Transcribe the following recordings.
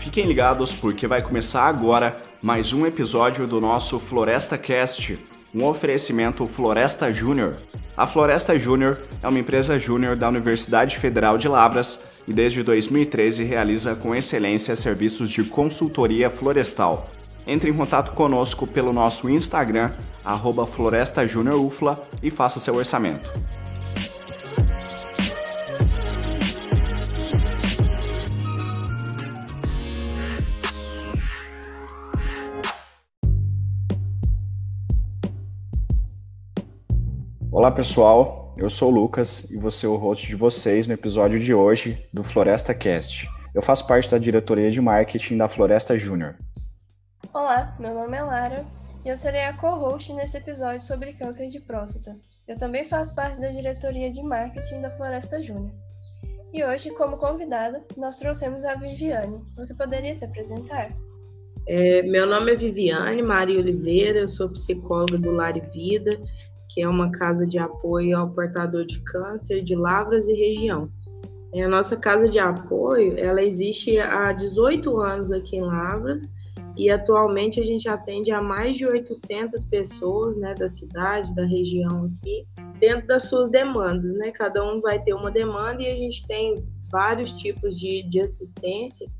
Fiquem ligados porque vai começar agora mais um episódio do nosso Floresta Cast, um oferecimento Floresta Júnior. A Floresta Júnior é uma empresa júnior da Universidade Federal de Lavras e desde 2013 realiza com excelência serviços de consultoria florestal. Entre em contato conosco pelo nosso Instagram, arroba e faça seu orçamento. Olá pessoal, eu sou o Lucas e vou ser o host de vocês no episódio de hoje do Floresta Cast. Eu faço parte da diretoria de marketing da Floresta Júnior. Olá, meu nome é Lara e eu serei a co-host nesse episódio sobre câncer de próstata. Eu também faço parte da diretoria de marketing da Floresta Júnior. E hoje, como convidada, nós trouxemos a Viviane. Você poderia se apresentar? É, meu nome é Viviane Maria Oliveira, eu sou psicóloga do Lar e Vida que é uma casa de apoio ao portador de câncer de Lavras e região. É, a nossa casa de apoio, ela existe há 18 anos aqui em Lavras e atualmente a gente atende a mais de 800 pessoas, né, da cidade, da região aqui, dentro das suas demandas, né? Cada um vai ter uma demanda e a gente tem vários tipos de, de assistência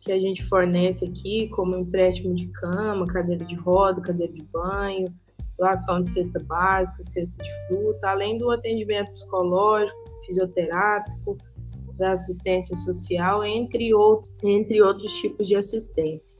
que a gente fornece aqui, como empréstimo de cama, cadeira de roda, cadeira de banho, doação de cesta básica, cesta de fruta, além do atendimento psicológico, fisioterápico, da assistência social, entre, outros, entre outros tipos de assistência.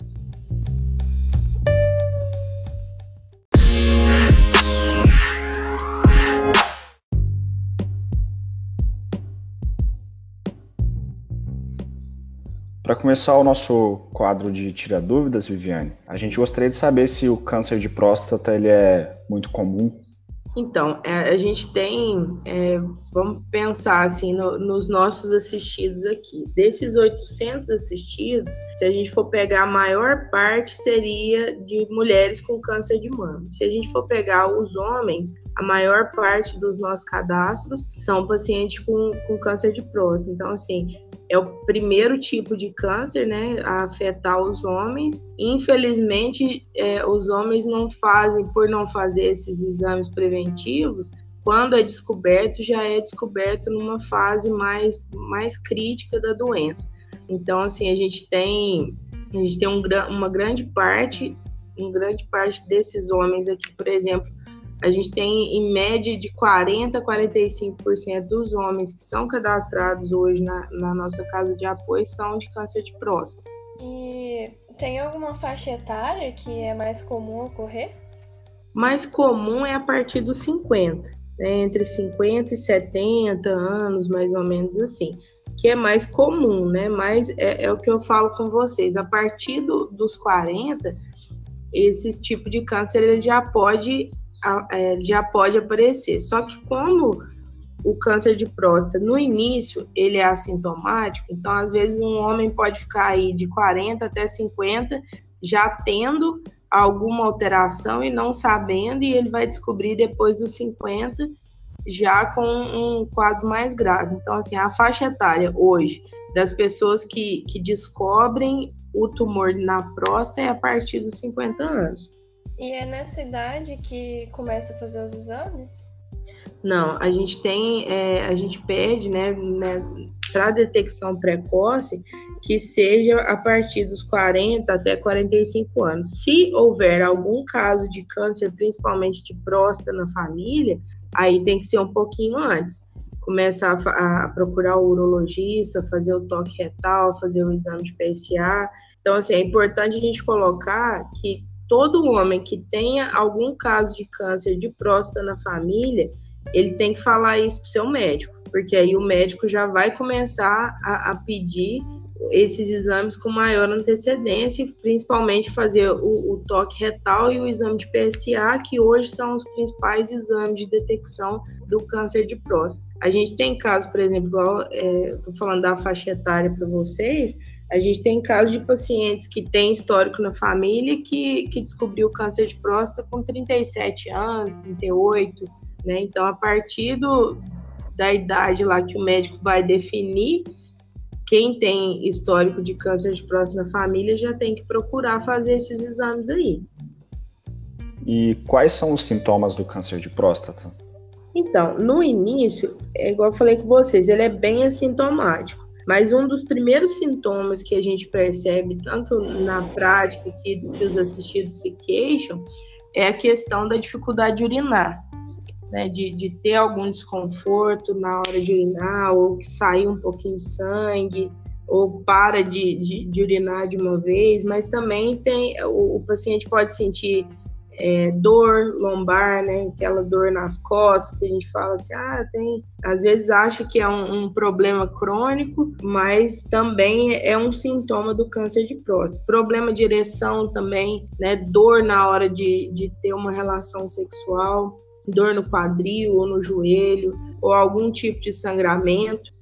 Para começar o nosso quadro de tira dúvidas, Viviane, a gente gostaria de saber se o câncer de próstata ele é muito comum. Então, é, a gente tem, é, vamos pensar assim no, nos nossos assistidos aqui. Desses 800 assistidos, se a gente for pegar a maior parte seria de mulheres com câncer de mama. Se a gente for pegar os homens, a maior parte dos nossos cadastros são pacientes com, com câncer de próstata. Então, assim, é o primeiro tipo de câncer, né, a afetar os homens. Infelizmente, é, os homens não fazem, por não fazer esses exames preventivos, quando é descoberto, já é descoberto numa fase mais, mais crítica da doença. Então, assim, a gente tem, a gente tem um, uma grande parte, uma grande parte desses homens aqui, por exemplo, a gente tem em média de 40% a 45% dos homens que são cadastrados hoje na, na nossa casa de apoio são de câncer de próstata. E tem alguma faixa etária que é mais comum ocorrer? Mais comum é a partir dos 50, né? entre 50 e 70 anos, mais ou menos assim, que é mais comum, né? Mas é, é o que eu falo com vocês, a partir do, dos 40, esse tipo de câncer ele já pode é, já pode aparecer. Só que como o câncer de próstata no início ele é assintomático, então às vezes um homem pode ficar aí de 40 até 50 já tendo alguma alteração e não sabendo, e ele vai descobrir depois dos 50 já com um quadro mais grave. Então, assim, a faixa etária hoje das pessoas que, que descobrem o tumor na próstata é a partir dos 50 anos. E é nessa idade que começa a fazer os exames? Não, a gente tem, é, a gente pede, né, né para detecção precoce, que seja a partir dos 40 até 45 anos. Se houver algum caso de câncer, principalmente de próstata na família, aí tem que ser um pouquinho antes. Começar a, a procurar o urologista, fazer o toque retal, fazer o exame de PSA. Então, assim, é importante a gente colocar que todo homem que tenha algum caso de câncer de próstata na família, ele tem que falar isso para o seu médico, porque aí o médico já vai começar a, a pedir esses exames com maior antecedência, principalmente fazer o, o, toque retal e o exame de PSA, que hoje são os principais exames de detecção do câncer de próstata. A gente tem casos, por exemplo, igual é, falando da faixa etária para vocês, A gente tem casos de pacientes que têm histórico na família que, que descobriu câncer de próstata com 37 anos, 38, né? Então, a partir do, da idade lá que o médico vai definir, quem tem histórico de câncer de próstata na família já tem que procurar fazer esses exames aí. E quais são os sintomas do câncer de próstata? Então, no início, é igual eu falei com vocês, ele é bem assintomático. Mas um dos primeiros sintomas que a gente percebe, tanto na prática que, que os assistidos se queixam, é a questão da dificuldade de urinar né, de, de ter algum desconforto na hora de urinar, ou que sair um pouquinho de sangue, ou para de, de, de urinar de uma vez, mas também tem o, o paciente pode sentir é, dor lombar, né, aquela dor nas costas, que a gente fala assim, ah, tem, às vezes acha que é um, um, problema crônico, mas também é um sintoma do câncer de próstata. Problema de ereção também, né, dor na hora de, de ter uma relação sexual, dor no quadril ou no joelho, ou algum tipo de sangramento.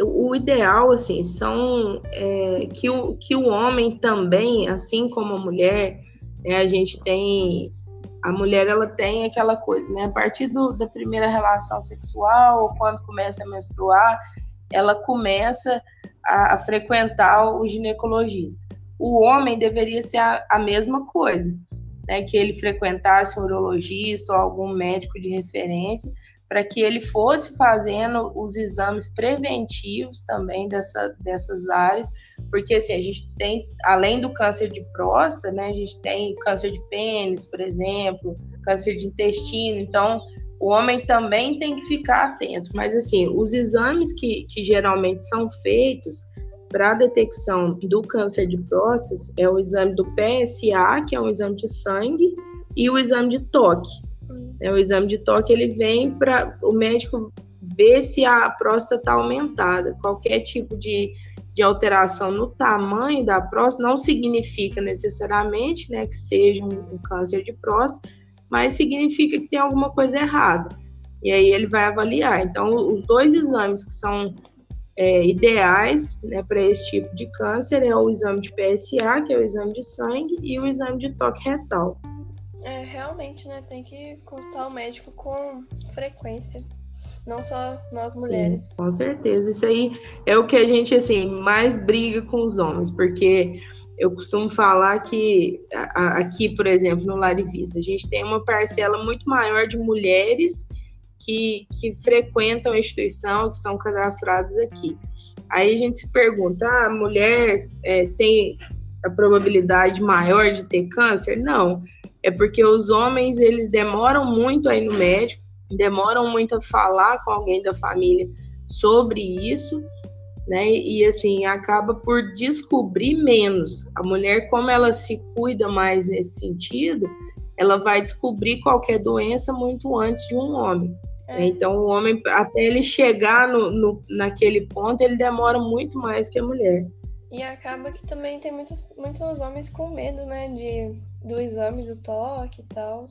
O ideal, assim, são é, que, o, que o homem também, assim como a mulher, né, a gente tem a mulher ela tem aquela coisa, né? A partir do, da primeira relação sexual, ou quando começa a menstruar, ela começa a, a frequentar o ginecologista. O homem deveria ser a, a mesma coisa né, que ele frequentasse um urologista ou algum médico de referência, para que ele fosse fazendo os exames preventivos também dessa, dessas áreas, porque assim, a gente tem, além do câncer de próstata, né, a gente tem câncer de pênis, por exemplo, câncer de intestino, então o homem também tem que ficar atento, mas assim, os exames que, que geralmente são feitos, para a detecção do câncer de próstata é o exame do PSA, que é um exame de sangue, e o exame de toque. É, o exame de toque ele vem para o médico ver se a próstata está aumentada. Qualquer tipo de, de alteração no tamanho da próstata não significa necessariamente né, que seja um, um câncer de próstata, mas significa que tem alguma coisa errada. E aí ele vai avaliar. Então, os dois exames que são é, ideais né, para esse tipo de câncer é o exame de PSA, que é o exame de sangue, e o exame de toque retal. É, realmente, né, tem que constar o médico com frequência, não só nós mulheres. Sim, com certeza, isso aí é o que a gente, assim, mais briga com os homens, porque eu costumo falar que aqui, por exemplo, no Lar Vida, a gente tem uma parcela muito maior de mulheres que, que frequentam a instituição, que são cadastrados aqui. Aí a gente se pergunta: ah, a mulher é, tem a probabilidade maior de ter câncer? Não, é porque os homens eles demoram muito a ir no médico, demoram muito a falar com alguém da família sobre isso, né? E assim acaba por descobrir menos. A mulher, como ela se cuida mais nesse sentido, ela vai descobrir qualquer doença muito antes de um homem. É. Então, o homem, até ele chegar no, no, naquele ponto, ele demora muito mais que a mulher. E acaba que também tem muitos, muitos homens com medo, né, de, do exame do toque e tal.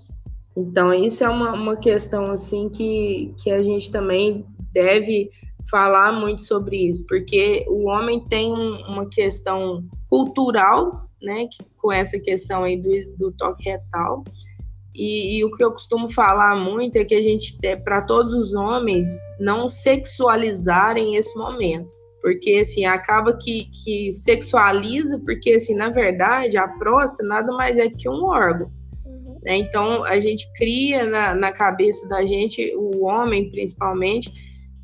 Então, isso é uma, uma questão, assim, que, que a gente também deve falar muito sobre isso, porque o homem tem uma questão cultural, né, com essa questão aí do, do toque retal, e, e, o que eu costumo falar muito é que a gente, para todos os homens, não sexualizarem esse momento. Porque, assim, acaba que, que sexualiza, porque, assim, na verdade, a próstata nada mais é que um órgão. Uhum. Né? Então, a gente cria na, na cabeça da gente, o homem principalmente,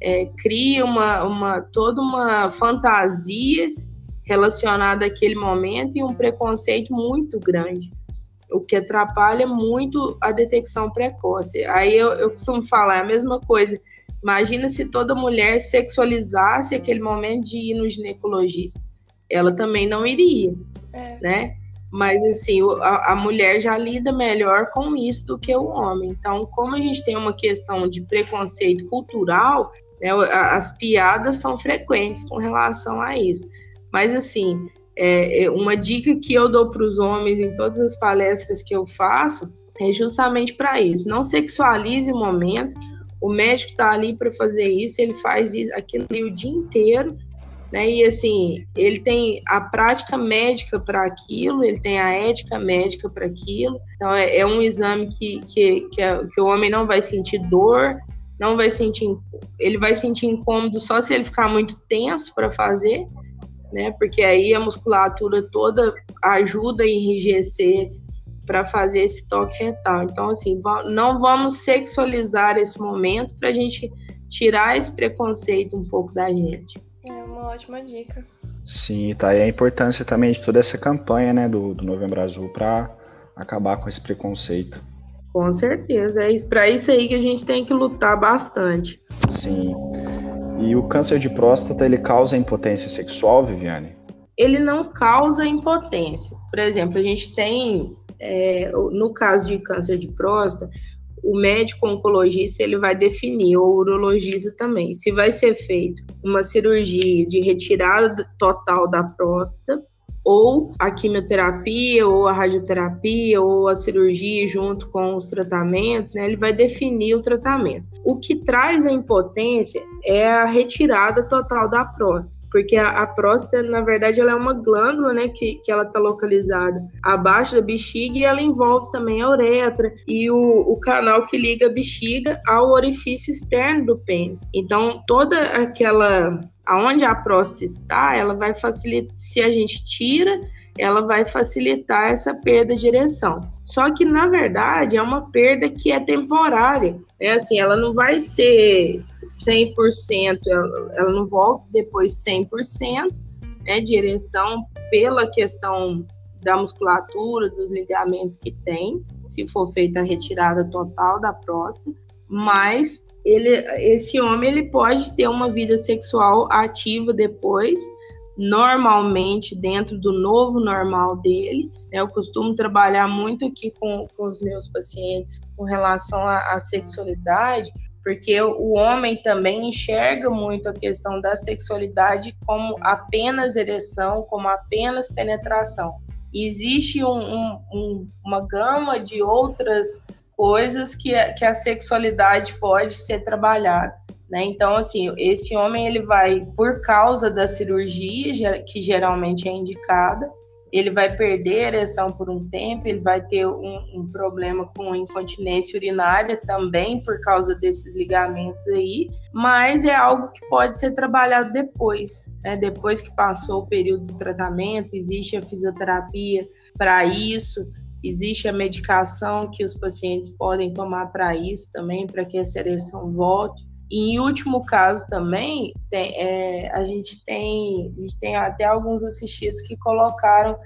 é, cria uma, uma, toda uma fantasia relacionada àquele momento e um preconceito muito grande o que atrapalha muito a detecção precoce. Aí eu, eu costumo falar a mesma coisa. Imagina se toda mulher sexualizasse aquele momento de ir no ginecologista. Ela também não iria, é. né? Mas assim, a, a, mulher já lida melhor com isso do que o homem. Então, como a gente tem uma questão de preconceito cultural, né, as piadas são frequentes com relação a isso. Mas assim, é, é, uma dica que eu dou para os homens em todas as palestras que eu faço é justamente para isso. Não sexualize o momento. O médico está ali para fazer isso, ele faz isso, aquilo ali o dia inteiro. né? E assim, ele tem a prática médica para aquilo, ele tem a ética médica para aquilo. Então, é, é, um exame que, que, que, a, que, o homem não vai sentir dor, não vai sentir. Ele vai sentir incômodo só se ele ficar muito tenso para fazer, né? Porque aí a musculatura toda ajuda a enrijecer para fazer esse toque retal. Então, assim, não vamos sexualizar esse momento para a gente tirar esse preconceito um pouco da gente. É uma ótima dica. Sim, tá aí a importância também de toda essa campanha, né, do, do Novembro Azul para acabar com esse preconceito. Com certeza, é para isso aí que a gente tem que lutar bastante. Sim. E o câncer de próstata, ele causa impotência sexual, Viviane? Ele não causa impotência. Por exemplo, a gente tem, é, no caso de câncer de próstata, o médico oncologista ele vai definir, ou o urologista também, se vai ser feito uma cirurgia de retirada total da próstata, ou a quimioterapia, ou a radioterapia, ou a cirurgia junto com os tratamentos, né? Ele vai definir o tratamento. O que traz a impotência é a retirada total da próstata porque a, a, próstata, na verdade, ela é uma glândula, né, que, que ela está localizada abaixo da bexiga e ela envolve também a uretra e o, o canal que liga a bexiga ao orifício externo do pênis. Então, toda aquela aonde a próstata está, ela vai facilitar, se a gente tira ela vai facilitar essa perda de ereção. Só que, na verdade, é uma perda que é temporária. É assim, ela não vai ser 100%, ela, ela não volta depois 100% né, de ereção pela questão da musculatura, dos ligamentos que tem, se for feita a retirada total da próstata, mas ele, esse homem ele pode ter uma vida sexual ativa depois, normalmente dentro do novo normal dele. Né? Eu costumo trabalhar muito aqui com, com os meus pacientes com relação à sexualidade, porque o homem também enxerga muito a questão da sexualidade como apenas ereção, como apenas penetração. Existe um, um, um, uma gama de outras coisas que, que a sexualidade pode ser trabalhada. Né? Então, assim, esse homem ele vai, por causa da cirurgia, que geralmente é indicada, ele vai perder a ereção por um tempo, ele vai ter um, um, problema com incontinência urinária também por causa desses ligamentos aí, mas é algo que pode ser trabalhado depois, né? depois que passou o período do tratamento, existe a fisioterapia para isso, existe a medicação que os pacientes podem tomar para isso também, para que essa ereção volte. E em último caso também, tem, é, a, gente tem, a gente tem até alguns assistidos que colocaram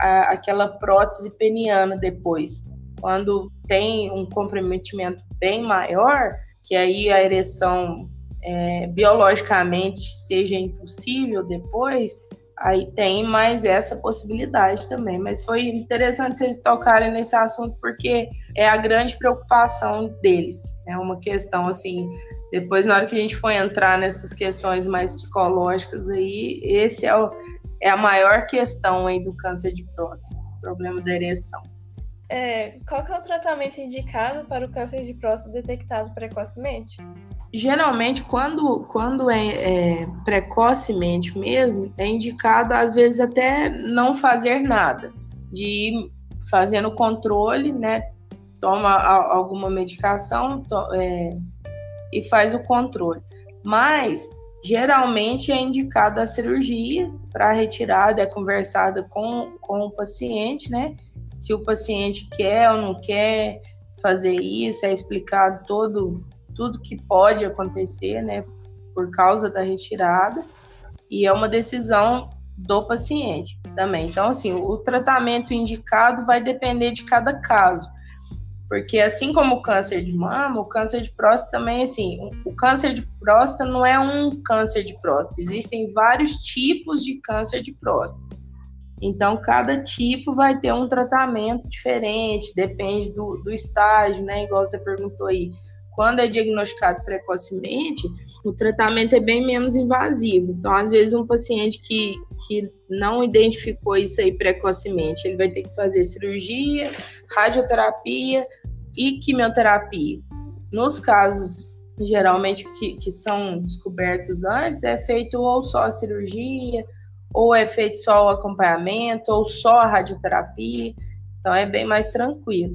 a, aquela prótese peniana depois. Quando tem um comprometimento bem maior, que aí a ereção é, biologicamente seja impossível depois, aí tem mais essa possibilidade também. Mas foi interessante vocês tocarem nesse assunto porque é a grande preocupação deles. É uma questão assim depois, na hora que a gente for entrar nessas questões mais psicológicas aí, esse é, o, é a maior questão aí do câncer de próstata, o problema da ereção. É, qual é o tratamento indicado para o câncer de próstata detectado precocemente? Geralmente, quando, quando é, é precocemente mesmo, é indicado, às vezes, até não fazer nada, de ir fazendo controle, né? Toma alguma medicação, to, é, e faz o controle. Mas geralmente é indicada a cirurgia para retirada, é conversada com, com o paciente, né? Se o paciente quer ou não quer fazer isso, é explicado todo tudo que pode acontecer, né, por causa da retirada, e é uma decisão do paciente também. Então, assim, o tratamento indicado vai depender de cada caso. Porque assim como o câncer de mama, o câncer de próstata também, assim, o câncer de próstata não é um câncer de próstata, existem vários tipos de câncer de próstata. Então, cada tipo vai ter um tratamento diferente, depende do, do estágio, né? Igual você perguntou aí. Quando é diagnosticado precocemente, o tratamento é bem menos invasivo. Então, às vezes, um paciente que, que não identificou isso aí precocemente, ele vai ter que fazer cirurgia, radioterapia e quimioterapia. Nos casos geralmente que, que são descobertos antes, é feito ou só a cirurgia, ou é feito só o acompanhamento, ou só a radioterapia. Então é bem mais tranquilo.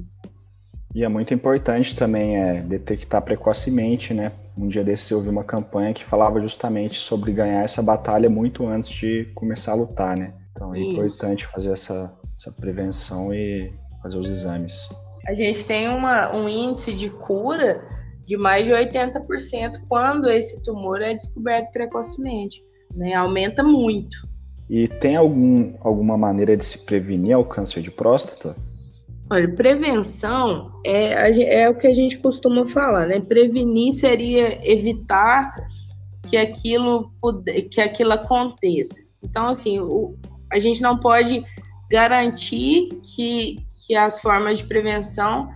E é muito importante também é, detectar precocemente, né? Um dia desse eu vi uma campanha que falava justamente sobre ganhar essa batalha muito antes de começar a lutar, né? Então é Isso. importante fazer essa, essa prevenção e fazer os exames. A gente tem uma, um índice de cura de mais de 80% quando esse tumor é descoberto precocemente. Né? Aumenta muito. E tem algum, alguma maneira de se prevenir o câncer de próstata? Olha, prevenção é, é o que a gente costuma falar, né? Prevenir seria evitar que aquilo, que aquilo aconteça. Então, assim, o, a gente não pode garantir que, que as formas de prevenção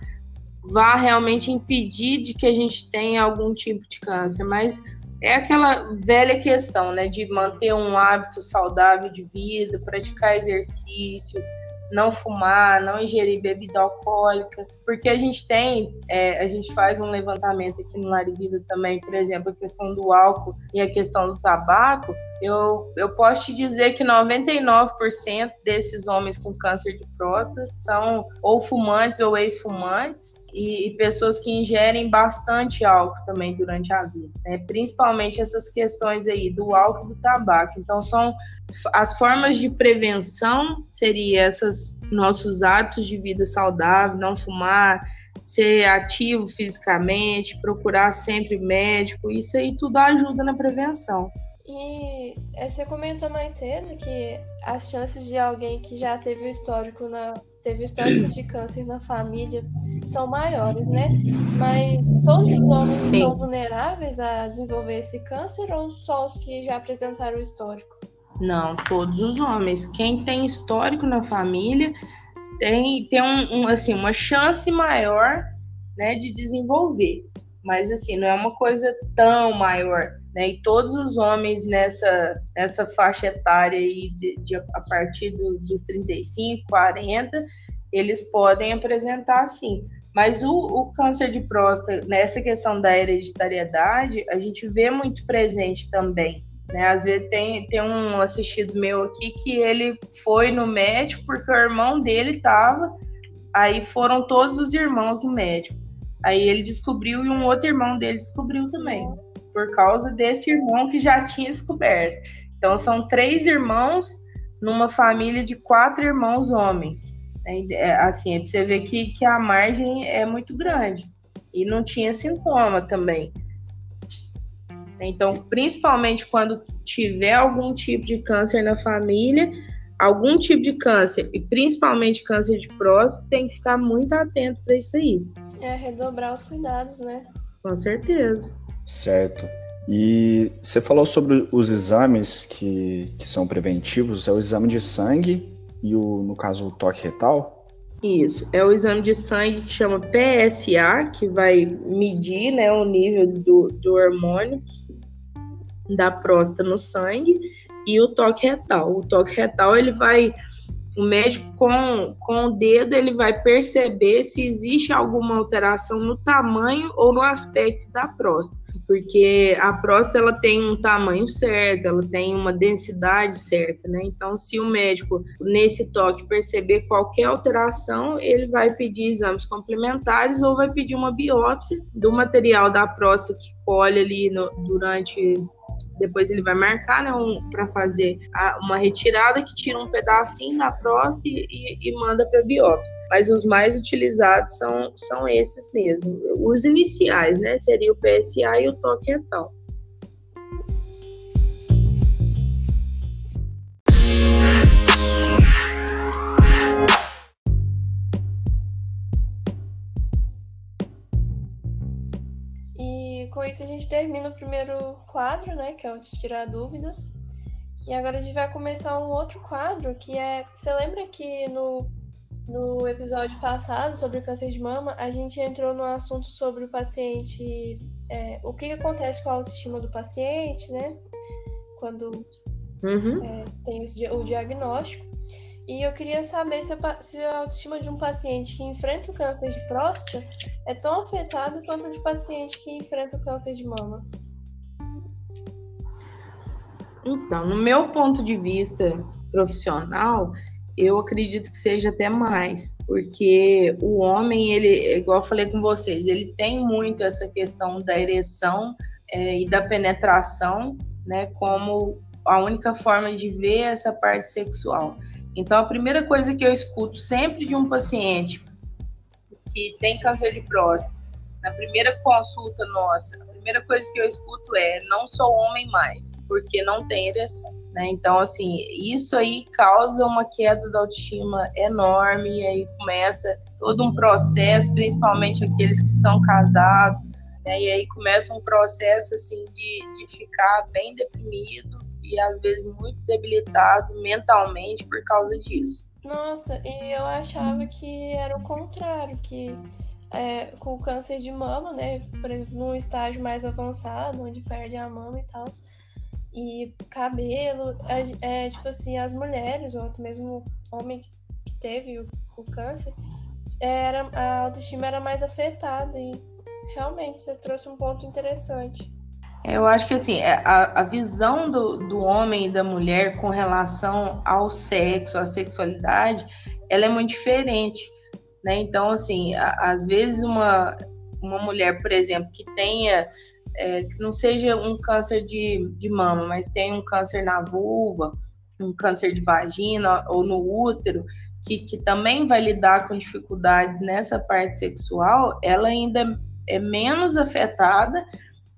vá realmente impedir de que a gente tenha algum tipo de câncer, mas é aquela velha questão, né, de manter um hábito saudável de vida, praticar exercício, não fumar, não ingerir bebida alcoólica, porque a gente tem, é, a gente faz um levantamento aqui no Lar Vida também, por exemplo, a questão do álcool e a questão do tabaco, eu, eu posso te dizer que 99% desses homens com câncer de próstata são ou fumantes ou ex-fumantes, e, e, pessoas que ingerem bastante álcool também durante a vida, né? principalmente essas questões aí do álcool e do tabaco. Então, são as formas de prevenção seria esses nossos hábitos de vida saudável, não fumar, ser ativo fisicamente, procurar sempre médico, isso aí tudo ajuda na prevenção. E é, você comentou mais cedo que as chances de alguém que já teve o histórico na teve histórico de câncer na família são maiores, né? Mas todos os homens Sim. estão vulneráveis a desenvolver esse câncer ou só os que já apresentaram o histórico? Não, todos os homens. Quem tem histórico na família tem, tem um, um, assim, uma chance maior né, de desenvolver. Mas assim, não é uma coisa tão maior. Né? E todos os homens nessa, nessa faixa etária aí de, de a partir do, dos 35, 40, eles podem apresentar sim. Mas o, o, câncer de próstata, nessa questão da hereditariedade, a gente vê muito presente também. Né? Às vezes tem, tem um assistido meu aqui que ele foi no médico porque o irmão dele estava, aí foram todos os irmãos no médico. Aí ele descobriu e um outro irmão dele descobriu também, por causa desse irmão que já tinha descoberto. Então são três irmãos numa família de quatro irmãos homens. É, assim, é você ver que, que a margem é muito grande. E não tinha sintoma também. Então, principalmente quando tiver algum tipo de câncer na família, algum tipo de câncer, e principalmente câncer de próstata, tem que ficar muito atento para isso aí. É, redobrar os cuidados, né? Com certeza. Certo. E você falou sobre os exames que, que são preventivos, é o exame de sangue e o, no caso, o toque retal? Isso, é o exame de sangue que chama PSA, que vai medir né, o nível do, do hormônio da próstata no sangue, e o toque retal. O toque retal, ele vai o médico com, com o dedo ele vai perceber se existe alguma alteração no tamanho ou no aspecto da próstata, porque a próstata ela tem um tamanho certo, ela tem uma densidade certa, né? Então, se o médico nesse toque perceber qualquer alteração, ele vai pedir exames complementares ou vai pedir uma biópsia do material da próstata que colhe ali no, durante depois ele vai marcar né, um, para fazer a, uma retirada que tira um pedacinho da próstata e, e, e manda para biópsia. Mas os mais utilizados são, são esses mesmo. Os iniciais, né? Seria o PSA e o toque retal. Isso a gente termina o primeiro quadro, né, que é o de tirar dúvidas. E agora a gente vai começar um outro quadro, que é, você lembra que no no episódio passado sobre câncer de mama, a gente entrou no assunto sobre o paciente, é, o que acontece com a autoestima do paciente, né? Quando uhum. é, tem o diagnóstico. E eu queria saber se a, se a autoestima de um paciente que enfrenta o câncer de próstata é tão afetado quanto de paciente que enfrenta o câncer de mama. Então, no meu ponto de vista profissional, eu acredito que seja até mais, porque o homem, ele, igual eu falei com vocês, ele tem muito essa questão da ereção é, e da penetração, né, como a única forma de ver essa parte sexual. Então, a primeira coisa que eu escuto sempre de um paciente que tem câncer de próstata, na primeira consulta nossa, primeira coisa que eu escuto é: não sou homem mais, porque não tem ereção. Né? Então, assim, isso aí causa uma queda da autoestima enorme, e aí começa todo um processo, principalmente aqueles que são casados, né? e aí começa um processo assim de, de ficar bem deprimido e às vezes muito debilitado mentalmente por causa disso. Nossa, e eu achava que era o contrário, que é, com câncer de mama, né? Por exemplo, num estágio mais avançado, onde perde a mama e tal. E cabelo, é, é, tipo assim, as mulheres, ou até mesmo o homem que teve o, o câncer, era, a autoestima era mais afetada. E realmente você trouxe um ponto interessante. Eu acho que assim, é, a, a visão do, do homem e da mulher com relação ao sexo, à sexualidade, ela é muito diferente. Né? Então, assim, a, às vezes uma, uma mulher, por exemplo, que tenha, é, que não seja um câncer de, de mama, mas tenha um câncer na vulva, um câncer de vagina ou no útero, que, que também vai lidar com dificuldades nessa parte sexual, ela ainda é menos afetada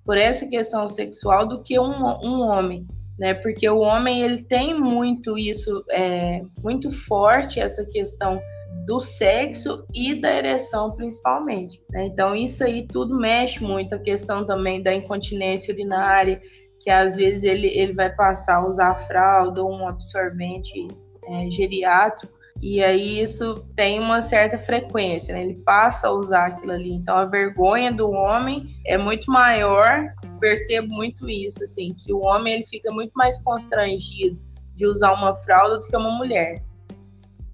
por essa questão sexual do que um, um homem, né? Porque o homem ele tem muito isso, é, muito forte essa questão do sexo e da ereção, principalmente. Né? Então, isso aí tudo mexe muito. A questão também da incontinência urinária, que às vezes ele, ele vai passar a usar fralda ou um absorvente é, geriátrico, e aí isso tem uma certa frequência, né? ele passa a usar aquilo ali. Então, a vergonha do homem é muito maior, percebo muito isso, assim, que o homem ele fica muito mais constrangido de usar uma fralda do que uma mulher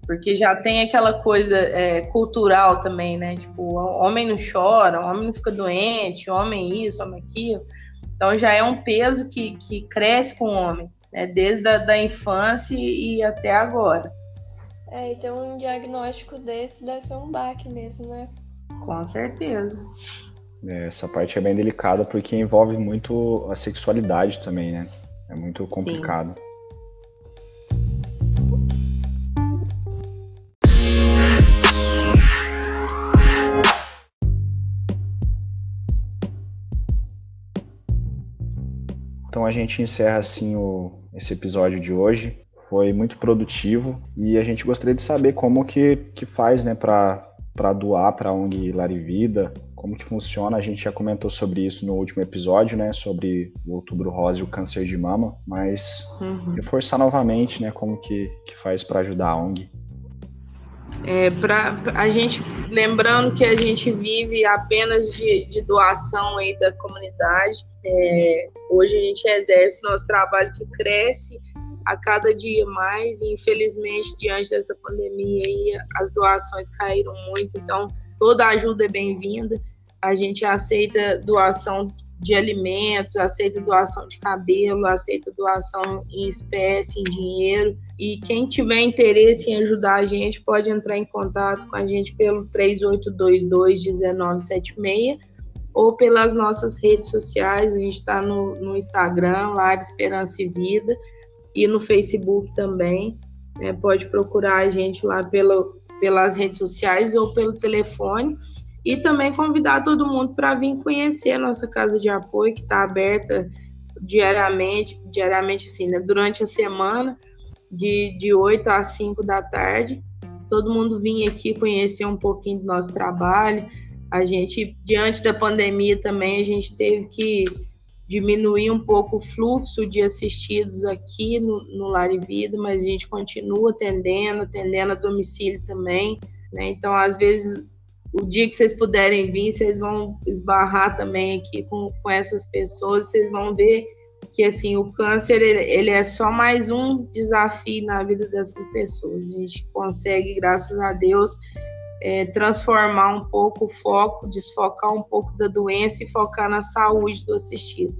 porque já tem aquela coisa é, cultural também, né? Tipo, homem não chora, homem não fica doente, homem isso, homem aquilo. Então já é um peso que, que cresce com o homem, né? Desde a da infância e até agora. É, então um diagnóstico desse deve ser um baque mesmo, né? Com certeza. É, essa parte é bem delicada porque envolve muito a sexualidade também, né? É muito complicado. Sim. Então a gente encerra assim o, esse episódio de hoje. Foi muito produtivo e a gente gostaria de saber como que, que faz né, para doar para a ONG Larivida, como que funciona. A gente já comentou sobre isso no último episódio, né, sobre o Outubro Rosa e o câncer de mama, mas uhum. reforçar novamente né, como que, que faz para ajudar a ONG. É, para a gente, lembrando que a gente vive apenas de, de doação aí da comunidade, é, hoje a gente exerce nosso trabalho que cresce a cada dia mais e infelizmente diante dessa pandemia aí, as doações caíram muito, então toda ajuda é bem-vinda. A gente aceita doação de alimentos, aceita doação de cabelo, aceita doação em espécie, em dinheiro. E quem tiver interesse em ajudar a gente pode entrar em contato com a gente pelo 3822-1976 ou pelas nossas redes sociais. A gente está no, no Instagram, Lar Esperança e Vida, e no Facebook também. É, pode procurar a gente lá pelo, pelas redes sociais ou pelo telefone e também convidar todo mundo para vir conhecer a nossa casa de apoio, que está aberta diariamente, diariamente assim, né? durante a semana, de, de 8 às 5 da tarde. Todo mundo vinha aqui conhecer um pouquinho do nosso trabalho. A gente, diante da pandemia também, a gente teve que diminuir um pouco o fluxo de assistidos aqui no, no Lar e Vida, mas a gente continua atendendo, atendendo a domicílio também. Né? Então, às vezes, o dia que vocês puderem vir, vocês vão esbarrar também aqui com, com essas pessoas, vocês vão ver que assim o câncer ele, ele, é só mais um desafio na vida dessas pessoas. A gente consegue, graças a Deus, é, transformar um pouco o foco, desfocar um pouco da doença e focar na saúde do assistido.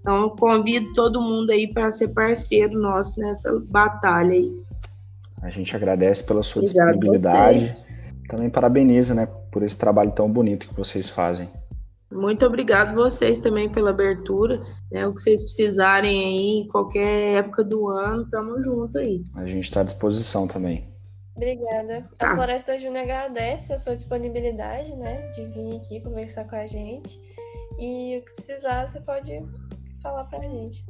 Então, convido todo mundo aí para ser parceiro nosso nessa batalha aí. A gente agradece pela sua Obrigado disponibilidade. Também parabeniza, né, por esse trabalho tão bonito que vocês fazem. Muito obrigado vocês também pela abertura. Né? O que vocês precisarem aí, em qualquer época do ano, tamo junto aí. A gente está à disposição também. Obrigada. Tá. A Floresta Júnior agradece a sua disponibilidade, né, de vir aqui conversar com a gente. E o que precisar, você pode falar pra gente.